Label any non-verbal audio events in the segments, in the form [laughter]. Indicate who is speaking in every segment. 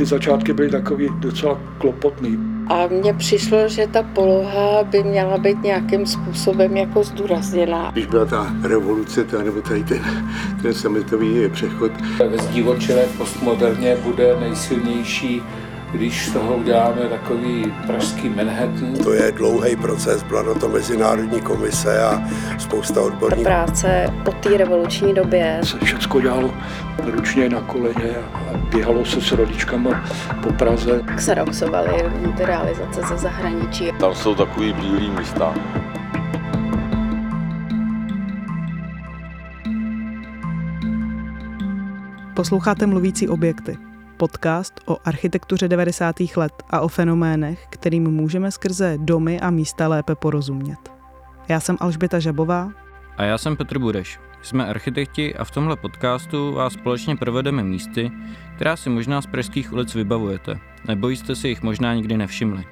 Speaker 1: ty začátky byly takový docela klopotný.
Speaker 2: A mně přišlo, že ta poloha by měla být nějakým způsobem jako zdůrazněná.
Speaker 3: Když byla ta revoluce, ta, nebo tady ten, ten sametový přechod.
Speaker 4: Ve zdivočilé postmoderně bude nejsilnější když z toho uděláme takový pražský Manhattan.
Speaker 3: To je dlouhý proces, byla na to mezinárodní komise a spousta odborníků.
Speaker 5: Práce po té revoluční době.
Speaker 1: Se všechno dělalo ručně na koleně a běhalo se s rodičkama po Praze.
Speaker 5: Xeroxovaly ty realizace ze zahraničí.
Speaker 6: Tam jsou takový bílý místa.
Speaker 7: Posloucháte mluvící objekty podcast o architektuře 90. let a o fenoménech, kterým můžeme skrze domy a místa lépe porozumět. Já jsem Alžběta Žabová.
Speaker 8: A já jsem Petr Bureš. Jsme architekti a v tomhle podcastu vás společně provedeme místy, která si možná z pražských ulic vybavujete, nebo jste si jich možná nikdy nevšimli.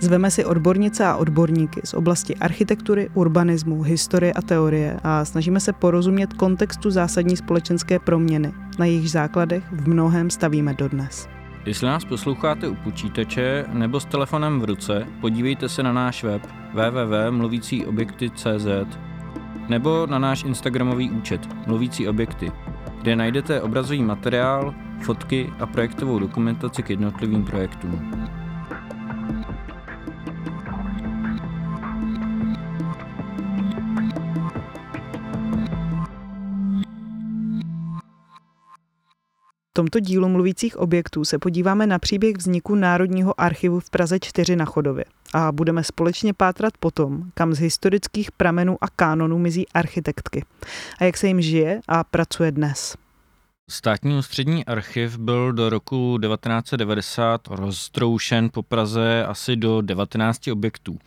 Speaker 7: Zveme si odbornice a odborníky z oblasti architektury, urbanismu, historie a teorie a snažíme se porozumět kontextu zásadní společenské proměny, na jejich základech v mnohem stavíme dodnes.
Speaker 8: Jestli nás posloucháte u počítače nebo s telefonem v ruce, podívejte se na náš web www.mluvícíobjekty.cz nebo na náš Instagramový účet Mluvící objekty, kde najdete obrazový materiál, fotky a projektovou dokumentaci k jednotlivým projektům.
Speaker 7: Tomto dílu mluvících objektů se podíváme na příběh vzniku Národního archivu v Praze 4 na Chodově a budeme společně pátrat po tom, kam z historických pramenů a kánonů mizí architektky a jak se jim žije a pracuje dnes.
Speaker 8: Státní ústřední archiv byl do roku 1990 roztroušen po Praze asi do 19 objektů.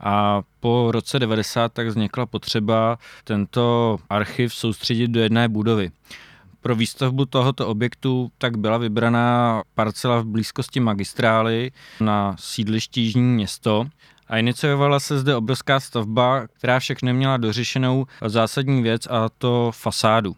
Speaker 8: A po roce 90 tak vznikla potřeba tento archiv soustředit do jedné budovy. Pro výstavbu tohoto objektu tak byla vybraná parcela v blízkosti magistrály na sídlišti Jižní město a iniciovala se zde obrovská stavba, která však neměla dořešenou zásadní věc a to fasádu.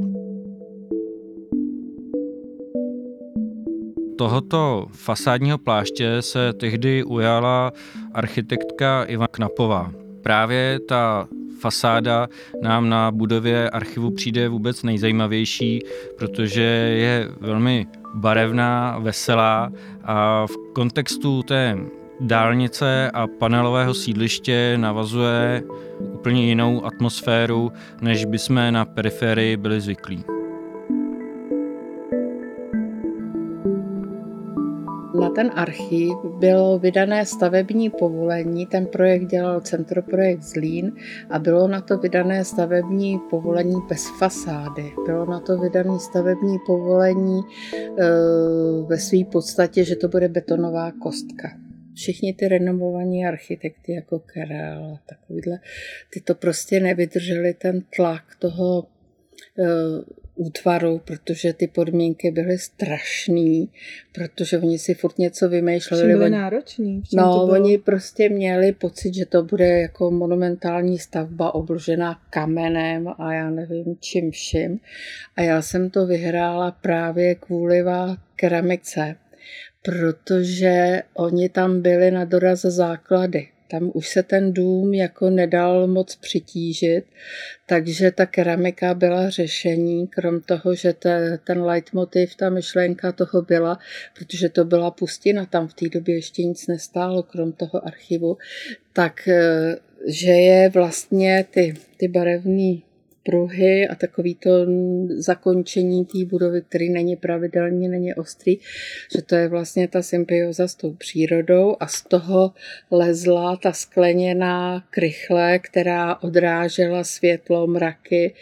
Speaker 8: Tohoto fasádního pláště se tehdy ujala architektka Ivan Knapová. Právě ta fasáda nám na budově archivu přijde vůbec nejzajímavější, protože je velmi barevná, veselá a v kontextu té dálnice a panelového sídliště navazuje úplně jinou atmosféru, než bychom na periferii byli zvyklí.
Speaker 2: Na ten archiv bylo vydané stavební povolení, ten projekt dělal Centroprojekt Zlín a bylo na to vydané stavební povolení bez fasády. Bylo na to vydané stavební povolení e, ve své podstatě, že to bude betonová kostka všichni ty renomovaní architekty jako Karel a takovýhle, ty to prostě nevydrželi ten tlak toho e, útvaru, protože ty podmínky byly strašný, protože oni si furt něco vymýšleli.
Speaker 7: Čím byly náročný?
Speaker 2: No, oni prostě měli pocit, že to bude jako monumentální stavba obložená kamenem a já nevím čím vším. A já jsem to vyhrála právě kvůli keramice, protože oni tam byli na doraz základy tam už se ten dům jako nedal moc přitížit, takže ta keramika byla řešení, krom toho, že te, ten leitmotiv, ta myšlenka toho byla, protože to byla pustina, tam v té době ještě nic nestálo, krom toho archivu, tak eh, že je vlastně ty, ty barevné pruhy a takový to zakončení té budovy, který není pravidelně, není ostrý, že to je vlastně ta symbioza s tou přírodou a z toho lezla ta skleněná krychle, která odrážela světlo, mraky,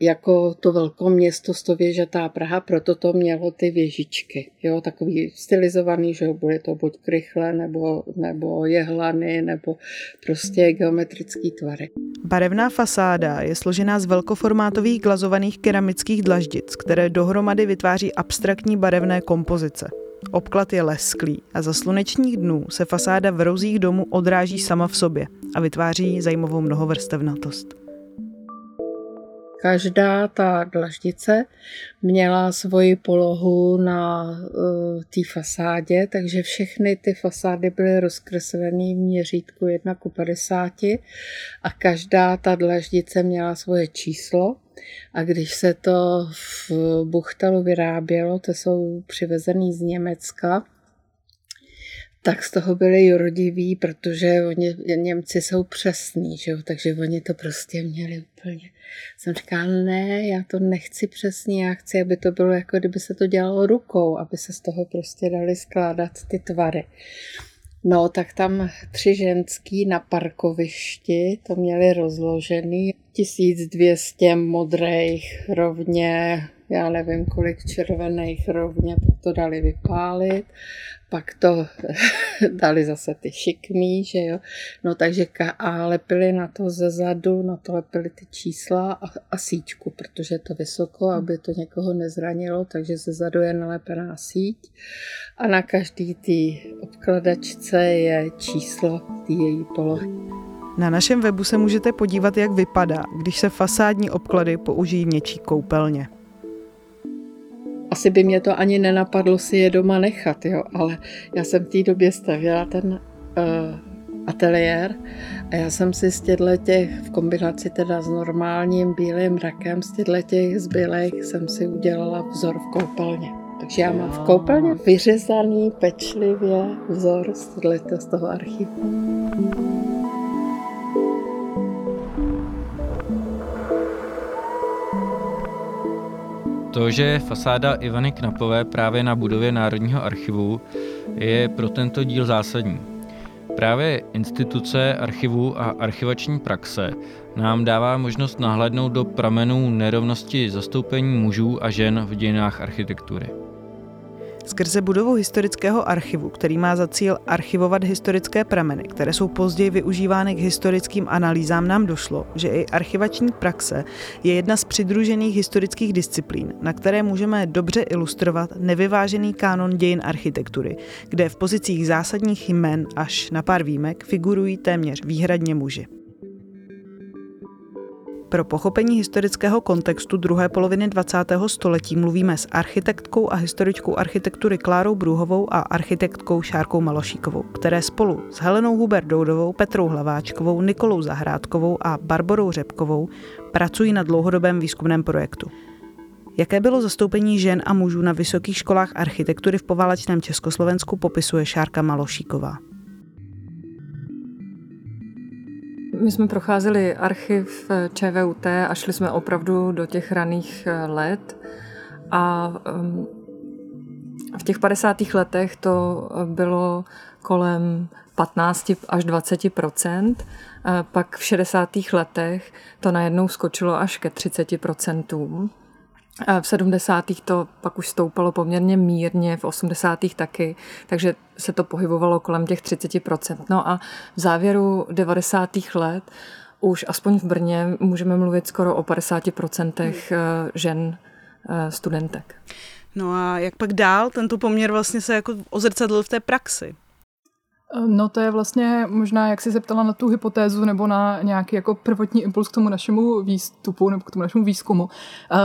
Speaker 2: jako to velké město stověžatá Praha, proto to mělo ty věžičky. Jo, takový stylizovaný, že bude to buď krychle, nebo, nebo jehlany, nebo prostě geometrický tvary.
Speaker 7: Barevná fasáda je složená z velkoformátových glazovaných keramických dlaždic, které dohromady vytváří abstraktní barevné kompozice. Obklad je lesklý a za slunečních dnů se fasáda v rozích domů odráží sama v sobě a vytváří zajímavou mnohovrstevnatost.
Speaker 2: Každá ta dlaždice měla svoji polohu na uh, té fasádě, takže všechny ty fasády byly rozkreslené v měřítku 1 ku 50 a každá ta dlaždice měla svoje číslo. A když se to v Buchtalu vyrábělo, to jsou přivezený z Německa, tak z toho byli jurodiví, protože oni, Němci jsou přesní, že jo? takže oni to prostě měli úplně. Jsem říkala, ne, já to nechci přesně, já chci, aby to bylo jako kdyby se to dělalo rukou, aby se z toho prostě dali skládat ty tvary. No, tak tam tři ženský na parkovišti to měli rozložený. 1200 modrých rovně, já nevím kolik červených rovně, pak to dali vypálit pak to [laughs] dali zase ty šikmý, že jo. No takže a lepili na to ze zadu, na to lepili ty čísla a, a síťku, protože je to vysoko, aby to někoho nezranilo, takže ze zadu je nalepená síť a na každý té obkladačce je číslo té její polohy.
Speaker 7: Na našem webu se můžete podívat, jak vypadá, když se fasádní obklady použijí v něčí koupelně
Speaker 2: asi by mě to ani nenapadlo si je doma nechat, jo, ale já jsem v té době stavěla ten uh, ateliér a já jsem si z těch, v kombinaci teda s normálním bílým rakem, z těch zbylých jsem si udělala vzor v koupelně. Takže já mám v koupelně vyřezaný pečlivě vzor z toho archivu.
Speaker 8: To, že fasáda Ivany Knapové právě na budově Národního archivu, je pro tento díl zásadní. Právě instituce archivu a archivační praxe nám dává možnost nahlédnout do pramenů nerovnosti zastoupení mužů a žen v dějinách architektury.
Speaker 7: Skrze budovu historického archivu, který má za cíl archivovat historické prameny, které jsou později využívány k historickým analýzám, nám došlo, že i archivační praxe je jedna z přidružených historických disciplín, na které můžeme dobře ilustrovat nevyvážený kánon dějin architektury, kde v pozicích zásadních jmen až na pár výjimek figurují téměř výhradně muži. Pro pochopení historického kontextu druhé poloviny 20. století mluvíme s architektkou a historičkou architektury Klárou Brůhovou a architektkou Šárkou Malošíkovou, které spolu s Helenou Huber Doudovou, Petrou Hlaváčkovou, Nikolou Zahrádkovou a Barborou Řepkovou pracují na dlouhodobém výzkumném projektu. Jaké bylo zastoupení žen a mužů na vysokých školách architektury v poválečném Československu, popisuje Šárka Malošíková.
Speaker 9: My jsme procházeli archiv eh, ČVUT a šli jsme opravdu do těch raných eh, let a ehm, v těch 50. letech to eh, bylo kolem 15 až 20% pak v 60. letech to najednou skočilo až ke 30 v 70. to pak už stoupalo poměrně mírně, v 80. taky, takže se to pohybovalo kolem těch 30%. No a v závěru 90. let už aspoň v Brně můžeme mluvit skoro o 50% eh, žen eh, studentek.
Speaker 7: No a jak pak dál tento poměr vlastně se jako ozrcadlil v té praxi?
Speaker 10: No to je vlastně možná, jak jsi se ptala na tu hypotézu nebo na nějaký jako prvotní impuls k tomu našemu výstupu nebo k tomu našemu výzkumu,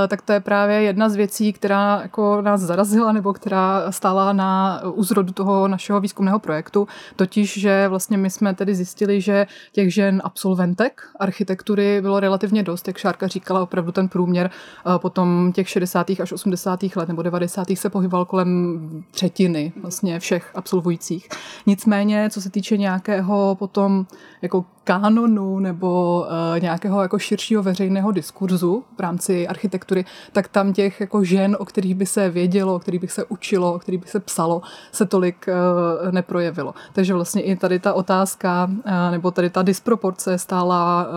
Speaker 10: eh, tak to je právě jedna z věcí, která jako nás zarazila nebo která stála na úzrodu toho našeho výzkumného projektu, totiž, že vlastně my jsme tedy zjistili, že těch žen absolventek architektury bylo relativně dost, jak Šárka říkala, opravdu ten průměr eh, potom těch 60. až 80. let nebo 90. se pohyboval kolem třetiny vlastně všech absolvujících. Nicméně Nicméně, co se týče nějakého potom jako kánonu nebo uh, nějakého jako širšího veřejného diskurzu v rámci architektury, tak tam těch jako žen, o kterých by se vědělo, o kterých by se učilo, o kterých by se psalo, se tolik uh, neprojevilo. Takže vlastně i tady ta otázka uh, nebo tady ta disproporce stála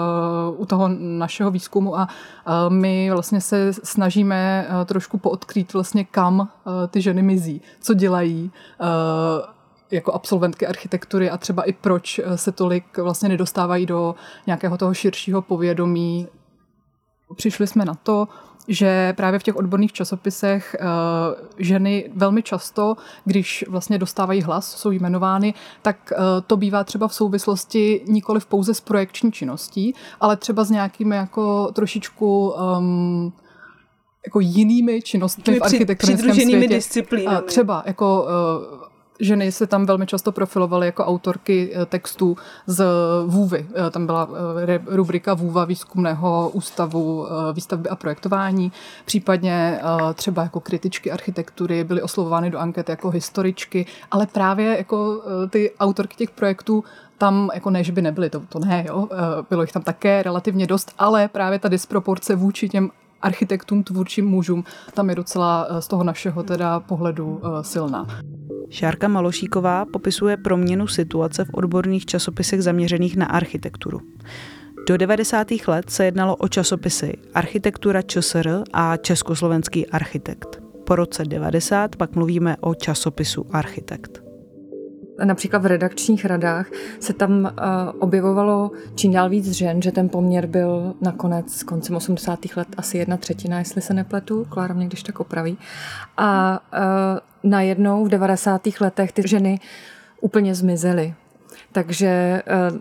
Speaker 10: uh, u toho našeho výzkumu a uh, my vlastně se snažíme uh, trošku poodkrýt vlastně kam uh, ty ženy mizí, co dělají, uh, jako absolventky architektury a třeba i proč eh, se tolik vlastně nedostávají do nějakého toho širšího povědomí. Přišli jsme na to, že právě v těch odborných časopisech ženy velmi často, když vlastně dostávají hlas, jsou jmenovány, tak to bývá třeba v souvislosti nikoli v pouze s projekční činností, ale třeba s nějakými jako trošičku um, jako jinými činnostmi v architektonickém světě.
Speaker 11: disciplínami.
Speaker 10: Třeba jako uh, ženy se tam velmi často profilovaly jako autorky eh, textů z VÚVy. Eh, tam byla rubrika VÚVA výzkumného ústavu výstavby a projektování. Případně třeba jako kritičky architektury byly oslovovány do anket jako historičky, ale právě jako ty autorky těch projektů tam jako ne, že by nebyly, to, to ne, jo. bylo jich tam také relativně dost, ale právě ta disproporce vůči těm architektům, tvůrčím mužům, tam je docela z toho našeho teda pohledu silná.
Speaker 7: Šárka Malošíková popisuje proměnu situace v odborných časopisech zaměřených na architekturu. Do 90. let se jednalo o časopisy Architektura ČSR a Československý architekt. Po roce 90 pak mluvíme o časopisu Architekt
Speaker 9: například v redakčních radách se tam uh, objevovalo čím dál víc žen, že ten poměr byl nakonec koncem 80. let asi jedna třetina, jestli se nepletu, Klára mě když tak opraví. A uh, najednou v 90. letech ty ženy úplně zmizely. Takže uh,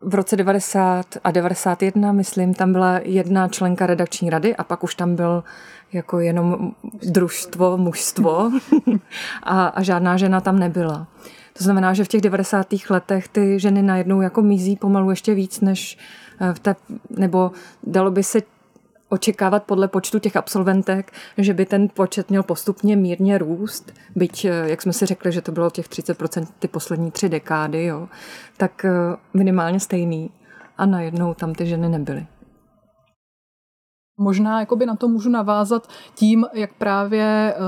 Speaker 9: v roce 90 a 91, myslím, tam byla jedna členka redakční rady a pak už tam byl jako jenom družstvo, mužstvo [laughs] a, a žádná žena tam nebyla. To znamená, že v těch 90. letech ty ženy najednou jako mizí pomalu ještě víc, než eh, v té, nebo dalo by se očekávat podle počtu těch absolventek, že by ten počet měl postupně mírně růst, byť, eh, jak jsme si řekli, že to bylo těch 30% ty poslední tři dekády, jo, tak eh, minimálně stejný. A najednou tam ty ženy nebyly.
Speaker 10: Možná jakoby na to můžu navázat tím, jak právě eh,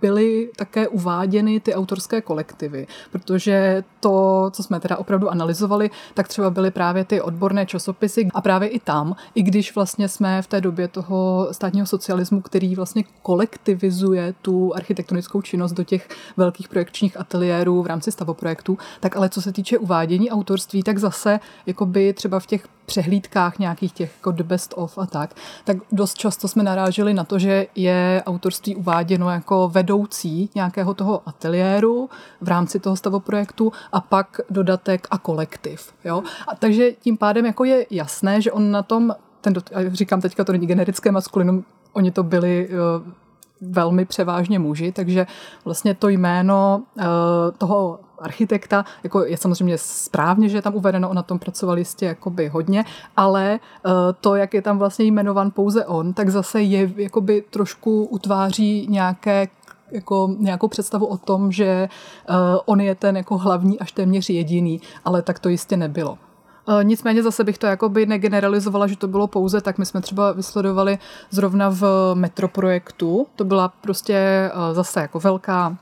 Speaker 10: byly také uváděny ty autorské kolektivy, protože to, co jsme teda opravdu analyzovali, tak třeba byly právě ty odborné časopisy a právě i tam, i když vlastně jsme v té době toho státního socialismu, který vlastně kolektivizuje tu architektonickou činnost do těch velkých projekčních ateliérů v rámci stavoprojektů, tak ale co se týče uvádění autorství, tak zase jakoby třeba v těch přehlídkách nějakých těch jako the best of a tak, tak dost často jsme naráželi na to, že je autorství uváděno jako vedoucí nějakého toho ateliéru v rámci toho stavoprojektu a pak dodatek a kolektiv. Jo? A takže tím pádem jako je jasné, že on na tom, ten, říkám teďka to není generické maskulinum, oni to byli velmi převážně muži, takže vlastně to jméno toho architekta, jako je samozřejmě správně, že je tam uvedeno, on na tom pracoval jistě jakoby hodně, ale eh, to, jak je tam vlastně jmenovan pouze on, tak zase je jakoby trošku utváří nějaké jako nějakou představu o tom, že uh, on je ten jako hlavní až téměř jediný, ale tak to jistě nebylo. Uh, nicméně zase bych to jakoby negeneralizovala, že to bylo pouze, tak. My jsme třeba vysledovali zrovna v metroprojektu, to byla prostě uh, zase jako velká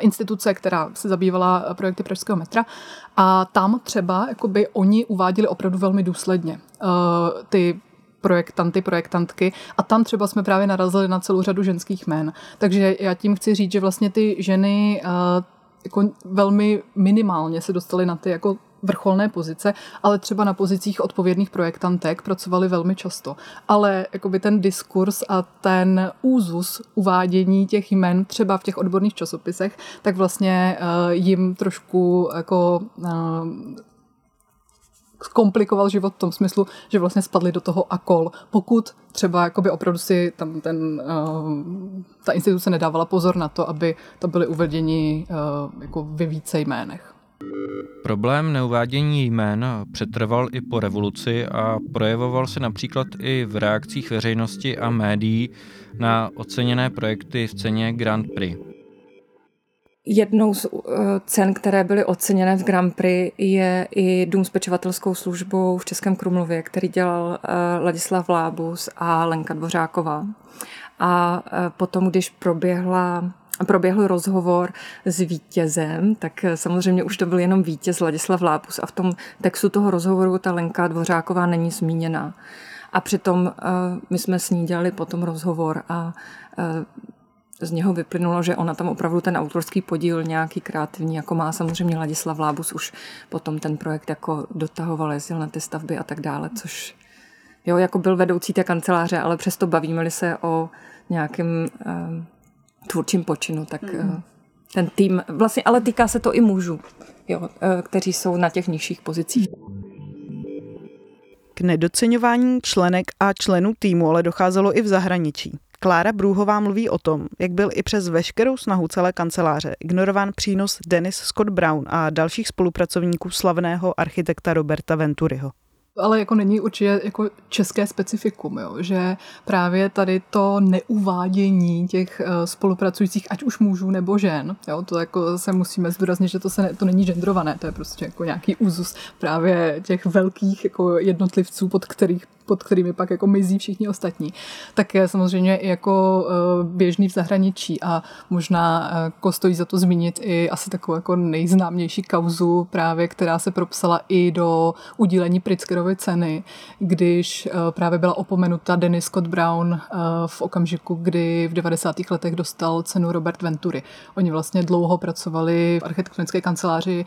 Speaker 10: instituce, která se zabývala projekty Pražského metra. A tam třeba jakoby oni uváděli opravdu velmi důsledně ty projektanty, projektantky. A tam třeba jsme právě narazili na celou řadu ženských jmén. Takže já tím chci říct, že vlastně ty ženy jako velmi minimálně se dostaly na ty jako vrcholné pozice, ale třeba na pozicích odpovědných projektantek pracovali velmi často. Ale jakoby ten diskurs a ten úzus uvádění těch jmen třeba v těch odborných časopisech, tak vlastně uh, jim trošku jako uh, zkomplikoval život v tom smyslu, že vlastně spadli do toho akol. Pokud třeba jakoby opravdu si tam ten, uh, ta instituce nedávala pozor na to, aby to byly uvedeni jako ve více jménech.
Speaker 8: Problém neuvádění jmén přetrval i po revoluci a projevoval se například i v reakcích veřejnosti a médií na oceněné projekty v ceně Grand Prix.
Speaker 9: Jednou z uh, cen, které byly oceněné v Grand Prix, je i Dům s pečovatelskou službou v Českém Krumlově, který dělal uh, Ladislav Lábus a Lenka Dvořáková. A uh, potom, když proběhla proběhl rozhovor s vítězem, tak samozřejmě už to byl jenom vítěz Ladislav Lápus a v tom textu toho rozhovoru ta Lenka Dvořáková není zmíněná. A přitom uh, my jsme s ní dělali potom rozhovor a uh, z něho vyplynulo, že ona tam opravdu ten autorský podíl nějaký kreativní, jako má samozřejmě Ladislav Lábus, už potom ten projekt jako dotahoval, jezdil na ty stavby a tak dále, což Jo, jako byl vedoucí té kanceláře, ale přesto bavíme se o nějakém um, tvůrčím počinu, tak mm. uh, ten tým, vlastně, ale týká se to i mužů, jo, uh, kteří jsou na těch nižších pozicích.
Speaker 7: K nedoceňování členek a členů týmu ale docházelo i v zahraničí. Klára Brůhová mluví o tom, jak byl i přes veškerou snahu celé kanceláře ignorován přínos Dennis Scott Brown a dalších spolupracovníků slavného architekta Roberta Venturiho
Speaker 10: ale jako není určitě jako české specifikum, jo? že právě tady to neuvádění těch uh, spolupracujících, ať už mužů nebo žen, jo? to jako se musíme zdůraznit, že to, se ne, to není genderované, to je prostě jako nějaký úzus právě těch velkých jako jednotlivců, pod kterých pod kterými pak jako mizí všichni ostatní, tak je samozřejmě i jako eh, běžný v zahraničí a možná jako stojí za to zmínit i asi takovou jako nejznámější kauzu právě, která se propsala i do udílení Pritzkerovy ceny, když eh, právě byla opomenuta Dennis Scott Brown v okamžiku, kdy v 90. letech dostal cenu Robert Venturi. Oni vlastně dlouho pracovali v architektonické kanceláři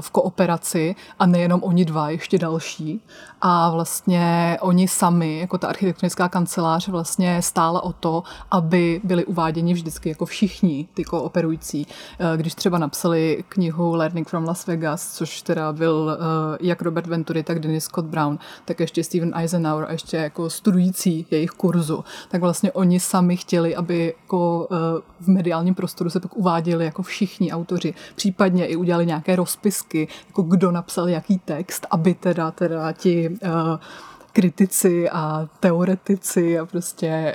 Speaker 10: v kooperaci a nejenom oni dva, ještě další. A vlastně oni sami, jako ta architektonická kancelář, vlastně stála o to, aby byli uváděni vždycky jako všichni ty kooperující. Eh, když třeba napsali knihu Learning from Las Vegas, což teda byl eh, jak Robert Venturi, tak Dennis Scott Brown, tak ještě Steven Eisenhower a ještě jako studující jejich kurzu, tak vlastně oni sami chtěli, aby jako eh, v mediálním prostoru se pak uváděli jako všichni autoři, případně i udělali nějaké rozpisky, jako kdo napsal jaký text, aby teda, teda ti kritici a teoretici a prostě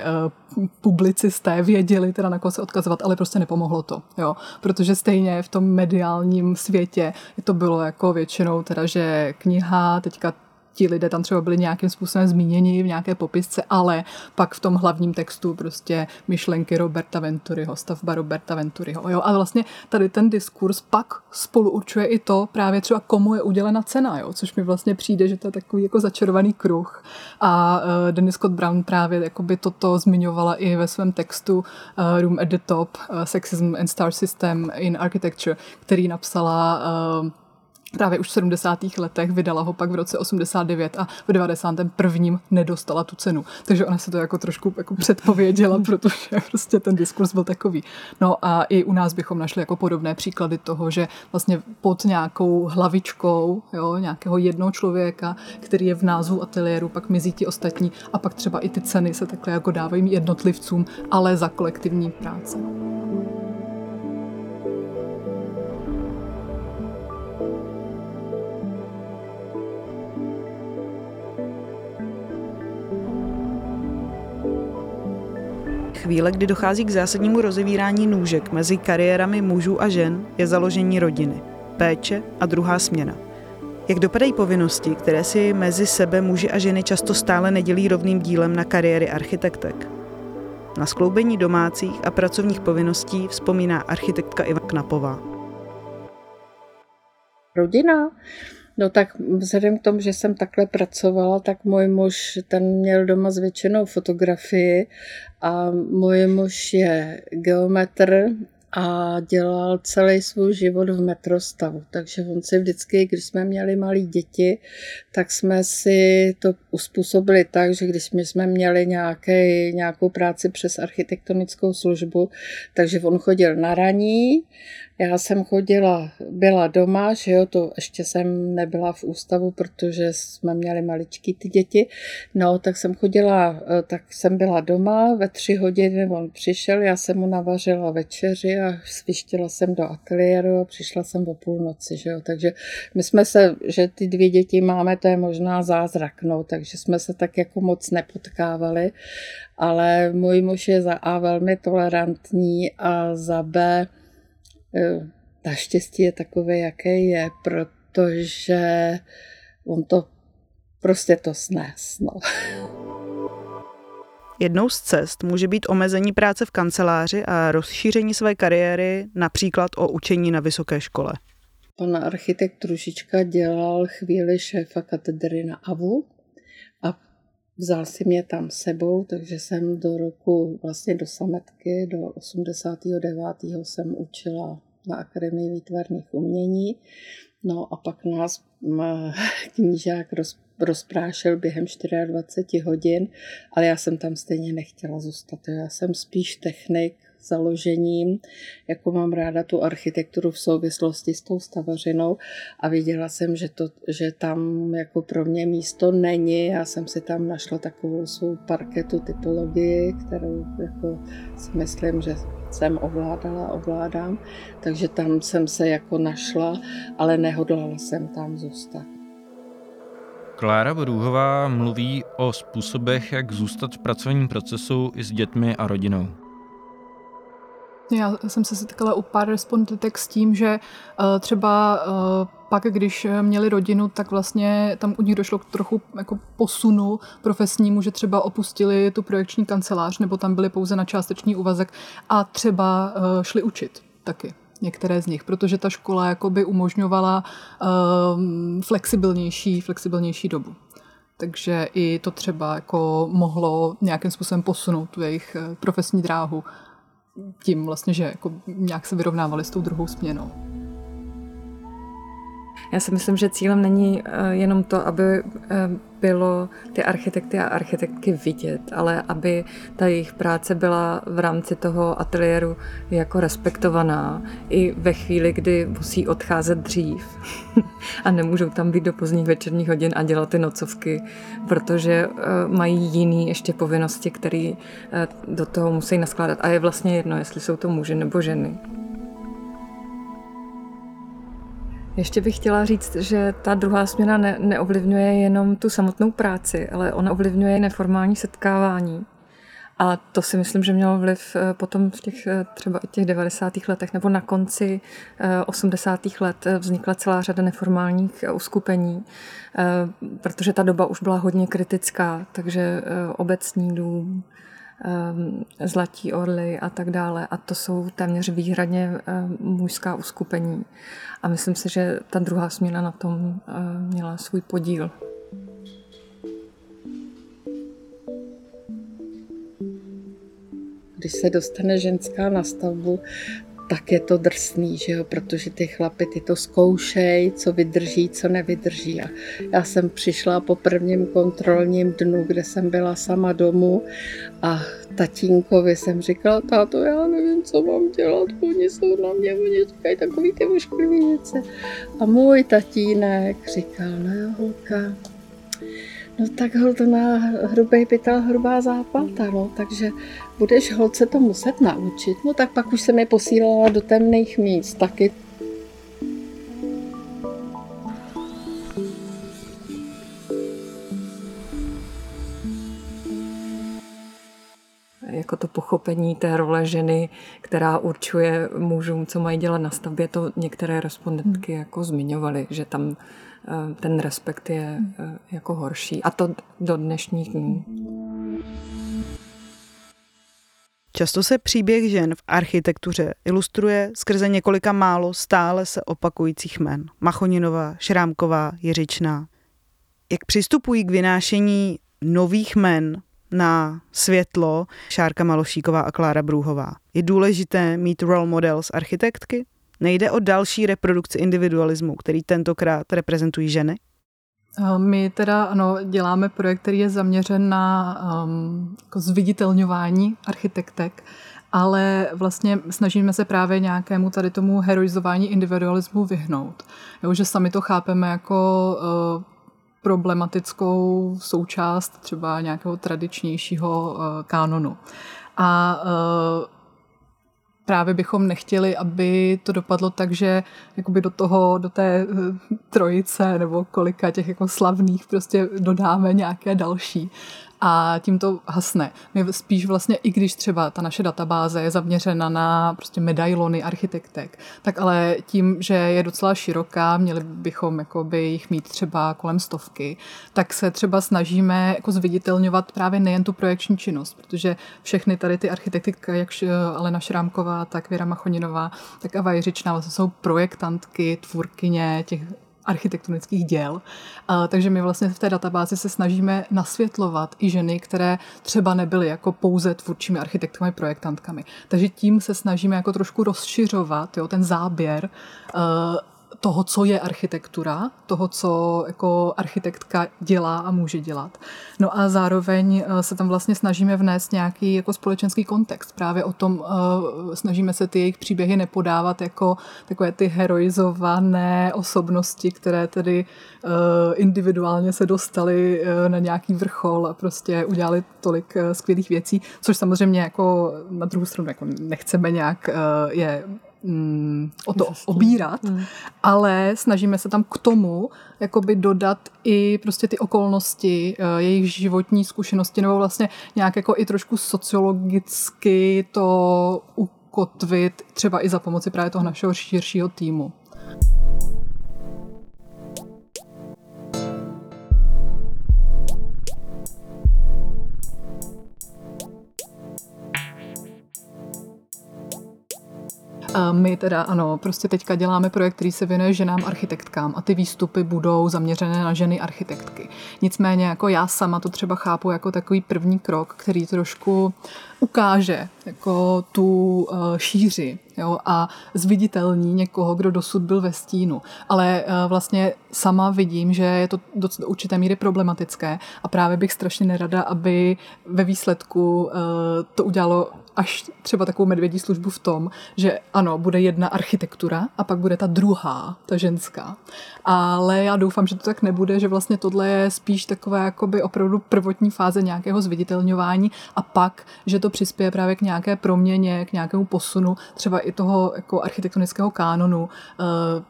Speaker 10: uh, publicisté věděli teda na koho se odkazovat, ale prostě nepomohlo to, jo. Protože stejně v tom mediálním světě to bylo jako většinou teda, že kniha, teďka ti lidé tam třeba byli nějakým způsobem zmíněni v nějaké popisce, ale pak v tom hlavním textu prostě myšlenky Roberta Venturiho, stavba Roberta Venturiho. Jo? A vlastně tady ten diskurs pak spolu určuje i to právě třeba komu je udělena cena, jo? což mi vlastně přijde, že to je takový jako začarovaný kruh. A uh, Dennis Scott Brown právě jakoby toto zmiňovala i ve svém textu uh, Room at the Top, uh, Sexism and Star System in Architecture, který napsala uh, právě už v 70. letech, vydala ho pak v roce 89 a v 91. nedostala tu cenu. Takže ona se to jako trošku jako předpověděla, [laughs] protože prostě ten diskurs byl takový. No a i u nás bychom našli jako podobné příklady toho, že vlastně pod nějakou hlavičkou jo, nějakého jednoho člověka, který je v názvu ateliéru, pak mizí ti ostatní a pak třeba i ty ceny se takhle jako dávají jednotlivcům, ale za kolektivní práce.
Speaker 7: Chvíle, kdy dochází k zásadnímu rozevírání nůžek mezi kariérami mužů a žen, je založení rodiny, péče a druhá směna. Jak dopadají povinnosti, které si mezi sebe muži a ženy často stále nedělí rovným dílem na kariéry architektek? Na skloubení domácích a pracovních povinností vzpomíná architektka Iva Knapová.
Speaker 2: Rodina No tak vzhledem k tomu, že jsem takhle pracovala, tak můj muž, ten měl doma zvětšenou fotografii a můj muž je geometr a dělal celý svůj život v metrostavu. Takže on si vždycky, když jsme měli malé děti, tak jsme si to uspůsobili tak, že když my jsme měli nějaký, nějakou práci přes architektonickou službu, takže on chodil na raní já jsem chodila, byla doma, že jo, to ještě jsem nebyla v ústavu, protože jsme měli maličký ty děti. No, tak jsem chodila, eh, tak jsem byla doma, ve tři hodiny on přišel, já jsem mu navařila večeři a svištila jsem do ateliéru a přišla jsem o půlnoci, že jo. Takže my jsme se, že ty dvě děti máme, to je možná zázrak, no, takže jsme se tak jako moc nepotkávali, ale můj muž je za A velmi tolerantní a za B naštěstí je takový, jaký je, protože on to prostě to snes. No.
Speaker 7: Jednou z cest může být omezení práce v kanceláři a rozšíření své kariéry například o učení na vysoké škole.
Speaker 2: Pan architekt Trušička dělal chvíli šéfa katedry na AVU a vzal si mě tam sebou, takže jsem do roku, vlastně do sametky, do 89. jsem učila na Akademii výtvarných umění. No a pak nás [laughs] knížák roz, rozprášil během 24 hodin, ale já jsem tam stejně nechtěla zůstat. Já jsem spíš technik, založením, jako mám ráda tu architekturu v souvislosti s tou stavařinou a viděla jsem, že, to, že tam jako pro mě místo není. Já jsem si tam našla takovou svou parketu typologii, kterou jako si myslím, že jsem ovládala, ovládám, takže tam jsem se jako našla, ale nehodlala jsem tam zůstat.
Speaker 8: Klára Brůhová mluví o způsobech, jak zůstat v pracovním procesu i s dětmi a rodinou.
Speaker 10: Já jsem se setkala u pár respondentek s tím, že uh, třeba uh, pak, když měli rodinu, tak vlastně tam u nich došlo k trochu jako posunu profesnímu, že třeba opustili tu projekční kancelář nebo tam byli pouze na částečný úvazek a třeba uh, šli učit taky některé z nich, protože ta škola jakoby umožňovala flexibilnější, flexibilnější dobu. Takže i to třeba jako mohlo nějakým způsobem posunout tu jejich profesní dráhu tím vlastně, že jako nějak se vyrovnávali s tou druhou směnou.
Speaker 9: Já si myslím, že cílem není eh, jenom to, aby eh, bylo ty architekty a architektky vidět, ale aby ta jejich práce byla v rámci toho ateliéru jako respektovaná i ve chvíli, kdy musí odcházet dřív [laughs] a nemůžou tam být do pozdních večerních hodin a dělat ty nocovky, protože eh, mají jiný ještě povinnosti, které do toho musí naskládat. A je vlastně jedno, jestli jsou to muži nebo ženy. Ještě bych chtěla říct, že ta druhá směna ne, neovlivňuje jenom tu samotnou práci, ale ona ovlivňuje neformální setkávání. A to si myslím, že mělo vliv eh, potom v těch eh, třeba těch 90. letech nebo na konci 80. Eh, let vznikla celá řada neformálních uskupení, protože ta doba už byla hodně kritická, takže obecní dům, Zlatí orly a tak dále. A to jsou téměř výhradně ehm, mužská uskupení. A myslím si, že ta druhá směna na tom ehm, měla svůj podíl.
Speaker 2: Když se dostane ženská na stavbu, tak je to drsný, že jo? protože ty chlapy ty to zkoušejí, co vydrží, co nevydrží. A já jsem přišla po prvním kontrolním dnu, kde jsem byla sama domů a tatínkovi jsem říkala, táto, já nevím, co mám dělat, oni jsou na mě, oni říkají takový ty ošklivý věci. A můj tatínek říkal, no holka, No tak hol to má hrubý pytel, hrubá zápalta, no, takže budeš holce to muset naučit. No tak pak už se mi posílala do temných míst, taky
Speaker 9: jako to pochopení té role ženy, která určuje mužům, co mají dělat na stavbě, to některé respondentky hmm. jako zmiňovaly, že tam Eh, ten respekt je eh, jako horší. A to do dnešních dní.
Speaker 7: Často se příběh žen v architektuře ilustruje skrze několika málo stále se opakujících men. Machoninová, Šrámková, Jiřičná. Jak přistupují k vynášení nových men na světlo Šárka Malošíková a Klára Brůhová? Je důležité mít role models architektky? Nejde o další reprodukci individualismu, který tentokrát reprezentují ženy?
Speaker 10: My teda ano, děláme projekt, který je zaměřen na um, jako zviditelňování architektek, ale vlastně snažíme se právě nějakému tady tomu heroizování individualismu vyhnout. Jo, že sami to chápeme jako uh, problematickou součást třeba nějakého tradičnějšího uh, kánonu. A uh, právě bychom nechtěli, aby to dopadlo tak, že jakoby do toho, do té eh, trojice nebo kolika těch jako slavných prostě dodáme nějaké další a tím to hasne. My spíš vlastně, i když třeba ta naše databáze je zaměřena na prostě medailony architektek, tak ale tím, že je docela široká, měli bychom jakoby jich mít třeba kolem stovky, tak se třeba snažíme jako zviditelňovat právě nejen tu projekční činnost, protože všechny tady ty architekty, jak Alena Šrámková, tak Věra Machoninová, tak Ava Jiřičná, vlastně jsou projektantky, tvůrkyně těch architektonických děl. Takže my vlastně v té databázi se snažíme nasvětlovat i ženy, které třeba nebyly jako pouze tvůrčími architektkami, projektantkami. Takže tím se snažíme jako trošku rozšiřovat jo, ten záběr toho, co je architektura, toho, co jako architektka dělá a může dělat. No a zároveň eh, se tam vlastně snažíme vnést nějaký jako společenský kontext. Právě o tom uh, snažíme se ty jejich příběhy nepodávat jako takové ty heroizované osobnosti, které tedy uh, individuálně se dostaly na nějaký vrchol a prostě udělali tolik skvělých věcí, což samozřejmě jako na druhou stranu jako nechceme nějak je mm, o to obírat, mm. ale snažíme se tam k tomu jakoby dodat i prostě ty okolnosti, uh, jejich životní zkušenosti, nebo vlastně nějak jako i trošku sociologicky to ukotvit, třeba i za pomoci právě toho našeho širšího týmu. Teda ano, prostě teďka děláme projekt, který se věnuje ženám architektkám a ty výstupy budou zaměřené na ženy architektky. Nicméně jako já sama to třeba chápu jako takový první krok, který trošku ukáže jako tu uh, šíři jo, a zviditelní někoho, kdo dosud byl ve stínu. Ale uh, vlastně sama vidím, že je to do, určité míry problematické a právě bych strašně nerada, aby ve výsledku uh, to udělalo až třeba takovou medvědí službu v tom, že ano, bude jedna architektura a pak bude ta druhá, ta ženská. Ale já doufám, že to tak nebude, že vlastně tohle je spíš takové jakoby opravdu prvotní fáze nějakého zviditelňování a pak, že to přispěje právě k nějaké proměně, k nějakému posunu třeba i toho jako architektonického kánonu, eh,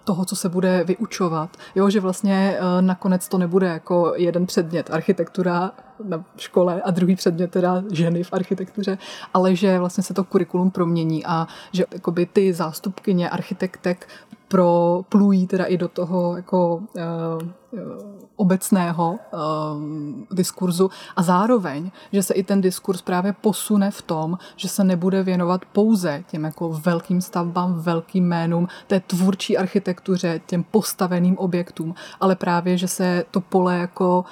Speaker 10: toho, co se bude vyučovat. Jo, že vlastně eh, nakonec to nebude jako jeden předmět architektura na škole a druhý předmět teda ženy v architektuře, ale že vlastně se to kurikulum promění a že jakoby ty zástupkyně architektek proplují teda i do toho jako uh, obecného uh, diskurzu. A zároveň, že se i ten diskurs právě posune v tom, že se nebude věnovat pouze těm jako velkým stavbám, velkým jménům, té tvůrčí architektuře, těm postaveným objektům, ale právě, že se to pole jako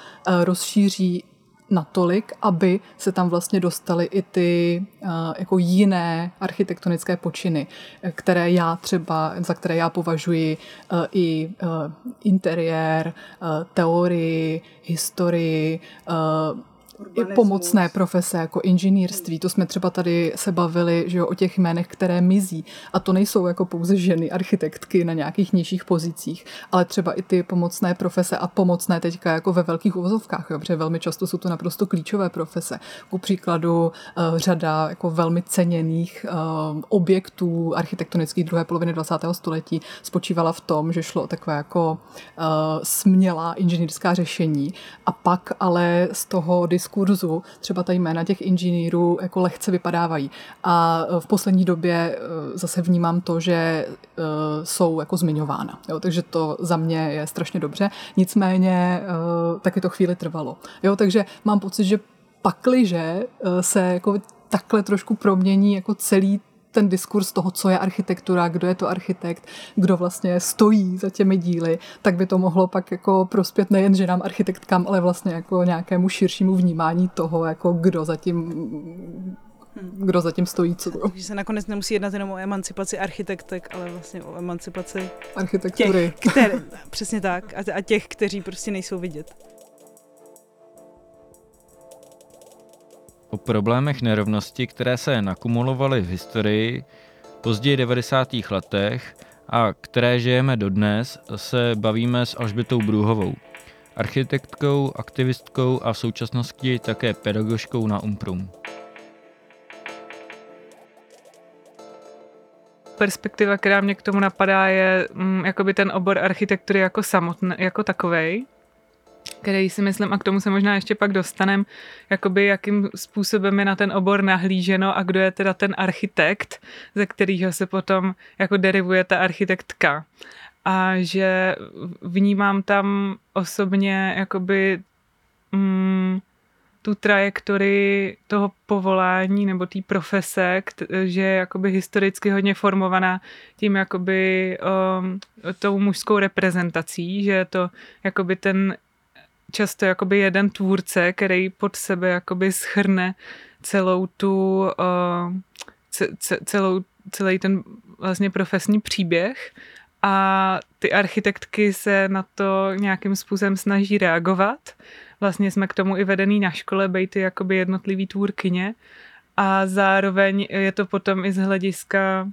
Speaker 10: rozšíří natolik, aby se tam vlastně dostaly i ty uh, jako jiné architektonické počiny, které já třeba, za které já považuji uh, i uh, interiér, teorii, historii, i pomocné profese, jako inženýrství. To jsme třeba tady se bavili že jo, o těch jménech, které mizí. A to nejsou jako pouze ženy, architektky na nějakých nižších pozicích, ale třeba i ty pomocné profese a pomocné teďka jako ve velkých uvozovkách, jo, protože velmi často jsou to naprosto klíčové profese. Ku příkladu uh, řada jako velmi ceněných uh, objektů architektonických druhé poloviny 20. století spočívala v tom, že šlo o takové jako uh, smělá inženýrská řešení a pak ale z toho diskurzu třeba ta jména těch inženýrů jako lehce vypadávají. A e, v poslední době e, zase vnímám to, že e, jsou jako zmiňována. Jo, takže to za mě je strašně dobře. Nicméně taky to chvíli trvalo. Jo, takže mám pocit, že pakliže se jako takhle trošku promění jako celý ten diskurs toho, co je architektura, kdo je to architekt, kdo vlastně stojí za těmi díly, tak by to mohlo pak jako prospět nejen ženám architektkám, ale vlastně jako nějakému širšímu vnímání toho, jako kdo zatím kdo zatím stojí. Co to.
Speaker 7: Takže se nakonec nemusí jednat jenom o emancipaci architektek, ale vlastně o emancipaci
Speaker 10: architektury.
Speaker 7: Těch, které, přesně tak. A, a těch, kteří prostě nejsou vidět.
Speaker 8: O problémech nerovnosti, které se nakumulovaly v historii, později 90. letech a které žijeme dodnes, se bavíme s Alžbětou Brůhovou, architektkou, aktivistkou a v současnosti také pedagožkou na Umprum.
Speaker 11: Perspektiva, která mě k tomu napadá, je mm, jakoby ten obor architektury jako samotný, jako takovej, který si myslím, a k tomu se možná ještě pak dostanem, jakoby jakým způsobem je na ten obor nahlíženo a kdo je teda ten architekt, ze kterého se potom jako derivuje ta architektka. A že vnímám tam osobně jakoby mm, tu trajektorii toho povolání nebo té profese, že je jakoby historicky hodně formovaná tím jakoby um, tou mužskou reprezentací, že je to jakoby ten často jakoby jeden tvůrce, který pod sebe jakoby schrne celou tu, uh, celou, celý ten vlastně profesní příběh a ty architektky se na to nějakým způsobem snaží reagovat. Vlastně jsme k tomu i vedený na škole, bejty jakoby jednotlivý tvůrkyně a zároveň je to potom i z hlediska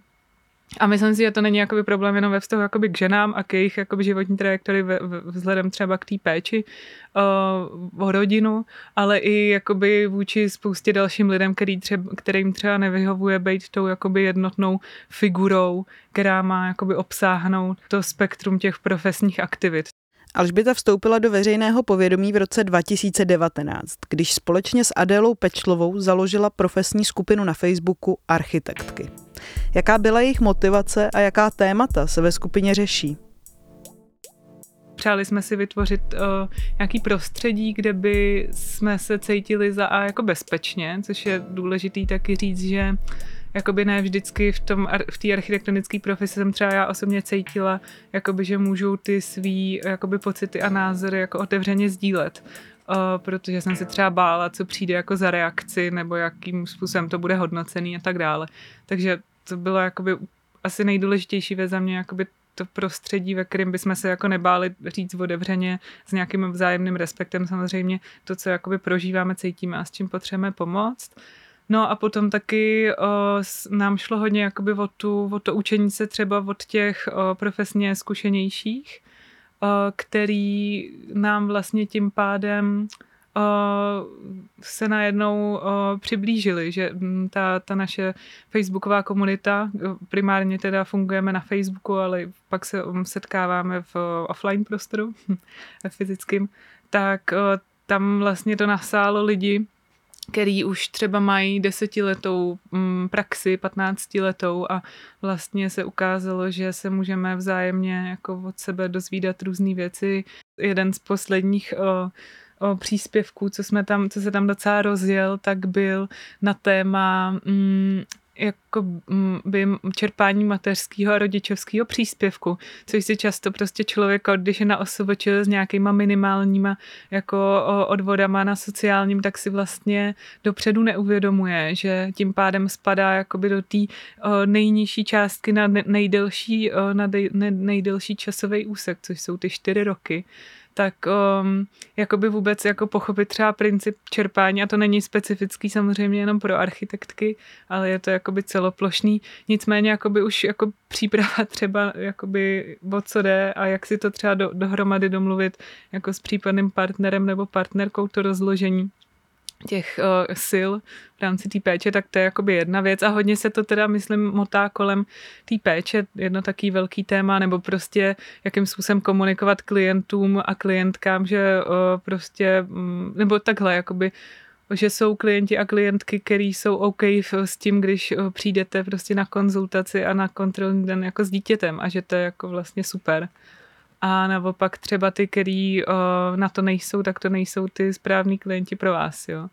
Speaker 11: a myslím si, že to není jakoby problém jenom ve vztahu jakoby k ženám a k jejich jakoby životní trajektory vzhledem třeba k té péči uh, o rodinu, ale i jakoby vůči spoustě dalším lidem, který třeba, kterým třeba nevyhovuje být tou jakoby jednotnou figurou, která má jakoby obsáhnout to spektrum těch profesních aktivit.
Speaker 7: Alžběta vstoupila do veřejného povědomí v roce 2019, když společně s Adélou Pečlovou založila profesní skupinu na Facebooku Architektky. Jaká byla jejich motivace a jaká témata se ve skupině řeší?
Speaker 11: Přáli jsme si vytvořit uh, nějaký prostředí, kde by jsme se cítili za a jako bezpečně, což je důležitý taky říct, že jakoby ne vždycky v tom v té architektonické profesi jsem třeba já osobně cítila, jakoby, že můžu ty svý jakoby pocity a názory jako otevřeně sdílet. Uh, protože jsem se třeba bála, co přijde jako za reakci, nebo jakým způsobem to bude hodnocený a tak dále. Takže to bylo jakoby asi nejdůležitější věc za mě, jakoby to prostředí, ve kterém bychom se jako nebáli říct otevřeně s nějakým vzájemným respektem samozřejmě to, co jakoby prožíváme, cítíme a s čím potřebujeme pomoct. No a potom taky o, nám šlo hodně jakoby o, tu, o to učení se třeba od těch o, profesně zkušenějších, o, který nám vlastně tím pádem se najednou přiblížili, že ta, ta naše facebooková komunita, primárně teda fungujeme na Facebooku, ale pak se setkáváme v offline prostoru, [laughs] fyzickým, tak tam vlastně to nasálo lidi, který už třeba mají desetiletou praxi, patnáctiletou a vlastně se ukázalo, že se můžeme vzájemně jako od sebe dozvídat různé věci. Jeden z posledních o příspěvků, co, jsme tam, co se tam docela rozjel, tak byl na téma mm, jako mm, by čerpání mateřského a rodičovského příspěvku, což si často prostě člověk, když je na OSVČ s nějakýma minimálníma jako odvodama na sociálním, tak si vlastně dopředu neuvědomuje, že tím pádem spadá jakoby do té nejnižší částky na nejdelší, na nejdelší časový úsek, což jsou ty čtyři roky tak um, jakoby vůbec jako pochopit třeba princip čerpání a to není specifický samozřejmě jenom pro architektky, ale je to jakoby celoplošný. Nicméně jakoby už jako příprava [laughs] třeba jakoby o co jde a jak si to třeba do, dohromady domluvit jako s případným partnerem nebo partnerkou to rozložení těch uh, sil v rámci té péče, tak to je jakoby jedna věc. A hodně se to teda, myslím, motá kolem té péče, jedno taký velký téma, nebo prostě jakým způsobem komunikovat klientům a klientkám, že uh, prostě, um, nebo takhle, jakoby že jsou klienti a klientky, který jsou OK s tím, když uh, přijdete prostě na konzultaci a na kontrolní den jako s dítětem a že to je jako vlastně super a naopak třeba ty, který o, na to nejsou, tak to nejsou ty správní klienti pro vás, jo.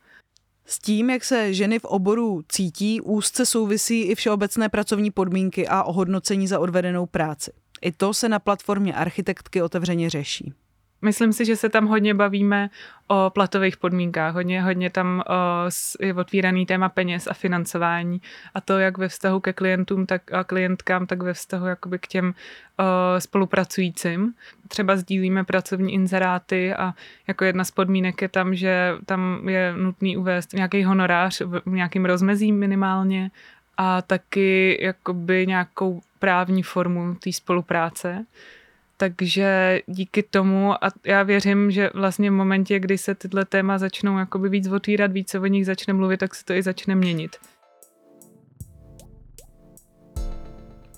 Speaker 7: S tím, jak se ženy v oboru cítí, úzce souvisí i všeobecné pracovní podmínky a ohodnocení za odvedenou práci. I to se na platformě architektky otevřeně řeší.
Speaker 11: Myslím si, že se tam hodně bavíme o platových podmínkách, hodně, hodně tam o, je otvíraný téma peněz a financování a to jak ve vztahu ke klientům tak a klientkám, tak ve vztahu jakoby k těm o, spolupracujícím. Třeba sdílíme pracovní inzeráty a jako jedna z podmínek je tam, že tam je nutný uvést nějaký honorář v nějakým rozmezí minimálně a taky jakoby nějakou právní formu té spolupráce. Takže díky tomu, a já věřím, že vlastně v momentě, kdy se tyhle téma začnou jakoby víc otvírat, víc se o nich začne mluvit, tak se to i začne měnit.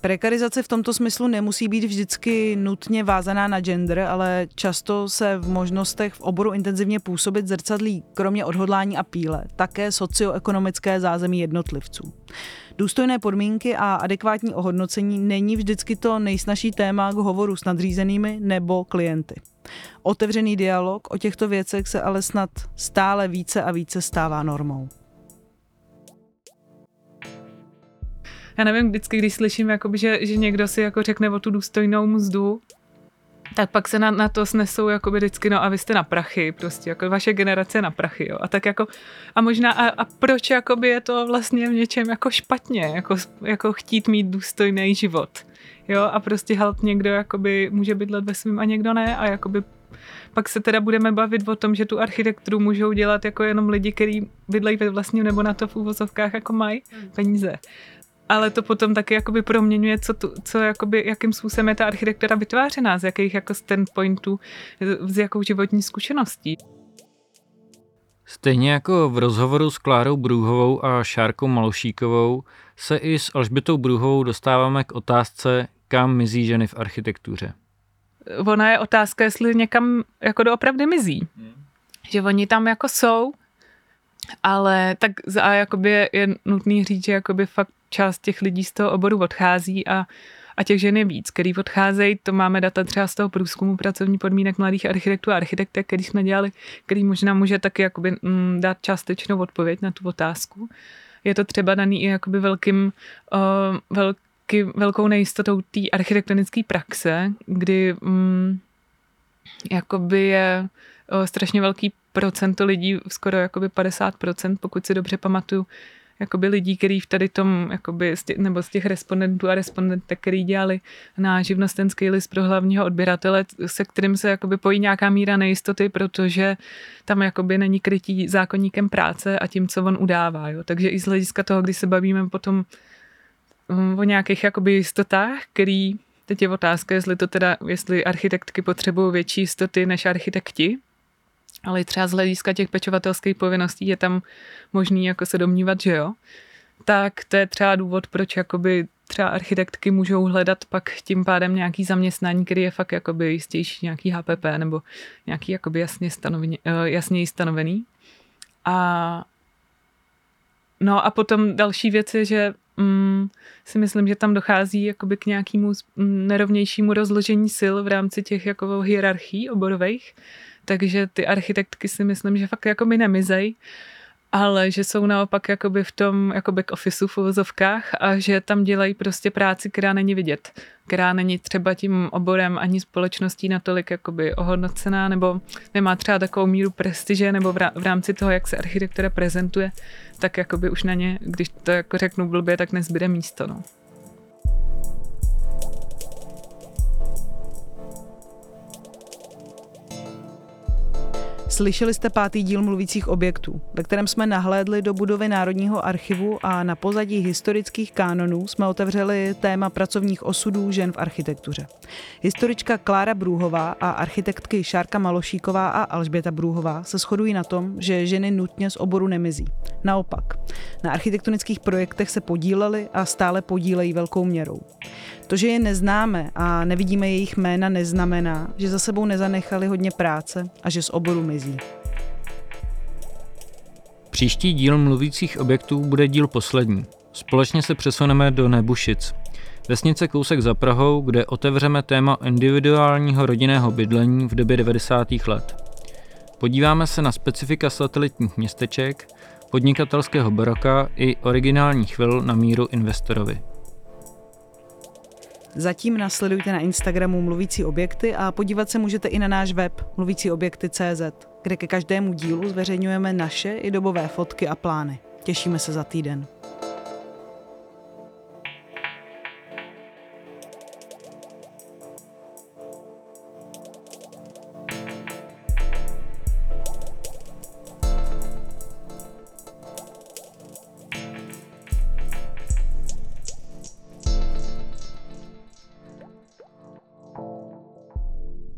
Speaker 7: Prekarizace v tomto smyslu nemusí být vždycky nutně vázaná na gender, ale často se v možnostech v oboru intenzivně působit zrcadlí kromě odhodlání a píle, také socioekonomické zázemí jednotlivců. Důstojné podmínky a adekvátní ohodnocení není vždycky to nejsnažší téma k hovoru s nadřízenými nebo klienty. Otevřený dialog o těchto věcech se ale snad stále více a více stává normou.
Speaker 11: já nevím, vždycky, když slyším, jakoby, že, že někdo si jako řekne o tu důstojnou mzdu, tak pak se na, na to snesou jako vždycky, no a vy jste na prachy, prostě, jako vaše generace na prachy, jo. A tak jako, a možná, a, a proč jakoby je to vlastně v něčem jako špatně, jako, jako chtít mít důstojný život. Jo, a prostě halt někdo jakoby může bydlet ve svým a někdo ne a jakoby pak se teda budeme bavit o tom, že tu architekturu můžou dělat jako jenom lidi, kteří bydlejí ve vlastním nebo na to v úvozovkách jako mají peníze. Ale to potom taky jakoby proměňuje, co, tu, co jakoby, jakým způsobem je ta architektura vytvářená, z jakých jako standpointů, s jakou životní zkušeností.
Speaker 8: Stejně jako v rozhovoru s Klárou Brůhovou a Šárkou Malošíkovou se i s Alžbětou Brůhovou dostáváme k otázce, kam mizí ženy v architektuře.
Speaker 11: Ona je otázka, jestli někam jako doopravdy mizí. Hmm. Že oni tam jako jsou, ale tak a jakoby je, je nutný říct, že jakoby fakt část těch lidí z toho oboru odchází a a těch žen je víc, který odcházejí, to máme data třeba z toho průzkumu pracovní podmínek mladých architektů a architektek, který jsme dělali, který možná může taky jakoby, mm, dát částečnou odpověď na tu otázku. Je to třeba daný i jakoby velkým, uh, velký, velkou nejistotou té architektonické praxe, kdy mm, jakoby je uh, strašně velký procento lidí, skoro jakoby 50%, pokud si dobře pamatuju, jakoby lidí, který v tady tom, jakoby, z těch, nebo z těch respondentů a respondentek, který dělali na živnostenský list pro hlavního odběratele, se kterým se jakoby pojí nějaká míra nejistoty, protože tam jakoby není krytí zákonníkem práce a tím, co on udává. Jo. Takže i z hlediska toho, když se bavíme potom mm, o nějakých jakoby jistotách, který Teď je otázka, jestli to teda, jestli architektky potřebují větší jistoty než architekti, ale třeba z hlediska těch pečovatelských povinností je tam možný jako se domnívat, že jo, tak to je třeba důvod, proč jakoby třeba architektky můžou hledat pak tím pádem nějaký zaměstnání, který je fakt jakoby jistější, nějaký HPP nebo nějaký jakoby jasně stanovený, eh, jasněji stanovený. A no a potom další věc je, že mm, si myslím, že tam dochází jakoby k nějakému nerovnějšímu rozložení sil v rámci těch jako hierarchií oborových, takže ty architektky si myslím, že fakt jako by nemizej, ale že jsou naopak jakoby v tom jako back officeu v uvozovkách a že tam dělají prostě práci, která není vidět, která není třeba tím oborem ani společností natolik jakoby ohodnocená nebo nemá třeba takovou míru prestiže nebo v rámci toho, jak se architektura prezentuje, tak jakoby už na ně, když to jako řeknu blbě, tak nezbyde místo. No.
Speaker 7: Slyšeli jste pátý díl mluvících objektů, ve kterém jsme nahlédli do budovy Národního archivu a na pozadí historických kánonů jsme otevřeli téma pracovních osudů žen v architektuře. Historička Klára Brůhová a architektky Šárka Malošíková a Alžběta Brůhová se shodují na tom, že ženy nutně z oboru nemizí. Naopak, na architektonických projektech se podílely a stále podílejí velkou měrou. To, že je neznáme a nevidíme jejich jména, neznamená, že za sebou nezanechali hodně práce a že z oboru mizí.
Speaker 8: Příští díl mluvících objektů bude díl poslední. Společně se přesuneme do Nebušic, vesnice kousek za Prahou, kde otevřeme téma individuálního rodinného bydlení v době 90. let. Podíváme se na specifika satelitních městeček, podnikatelského baroka i originálních vil na míru investorovi.
Speaker 7: Zatím nasledujte na Instagramu Mluvící objekty a podívat se můžete i na náš web mluvícíobjekty.cz, kde ke každému dílu zveřejňujeme naše i dobové fotky a plány. Těšíme se za týden.